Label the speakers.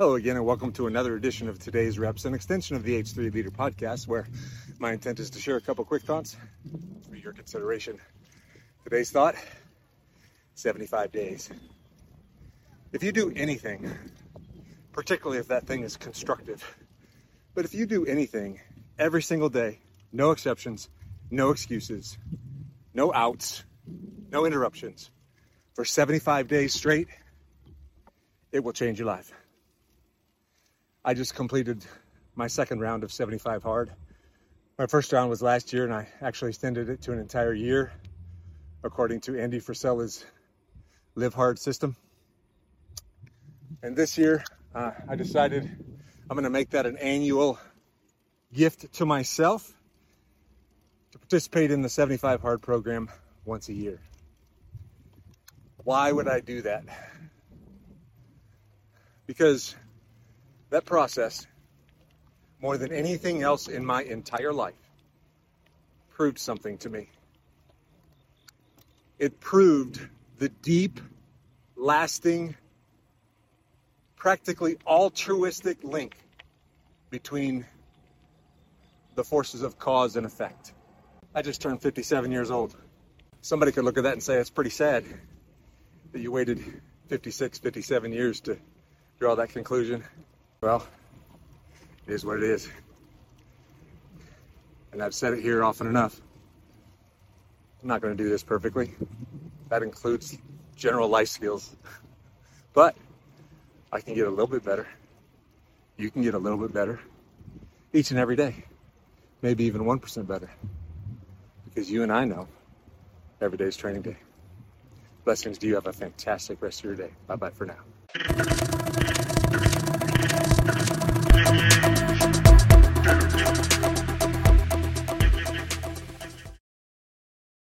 Speaker 1: Hello again, and welcome to another edition of today's reps, an extension of the H3 Leader podcast, where my intent is to share a couple quick thoughts for your consideration. Today's thought 75 days. If you do anything, particularly if that thing is constructive, but if you do anything every single day, no exceptions, no excuses, no outs, no interruptions, for 75 days straight, it will change your life. I just completed my second round of 75 hard. My first round was last year, and I actually extended it to an entire year, according to Andy Frisella's Live Hard system. And this year, uh, I decided I'm going to make that an annual gift to myself to participate in the 75 Hard program once a year. Why would I do that? Because that process, more than anything else in my entire life, proved something to me. It proved the deep, lasting, practically altruistic link between the forces of cause and effect. I just turned 57 years old. Somebody could look at that and say it's pretty sad that you waited 56, 57 years to draw that conclusion. Well, it is what it is. And I've said it here often enough. I'm not going to do this perfectly. That includes general life skills. But I can get a little bit better. You can get a little bit better each and every day. Maybe even 1% better. Because you and I know every day is training day. Blessings to you. Have a fantastic rest of your day. Bye bye for now.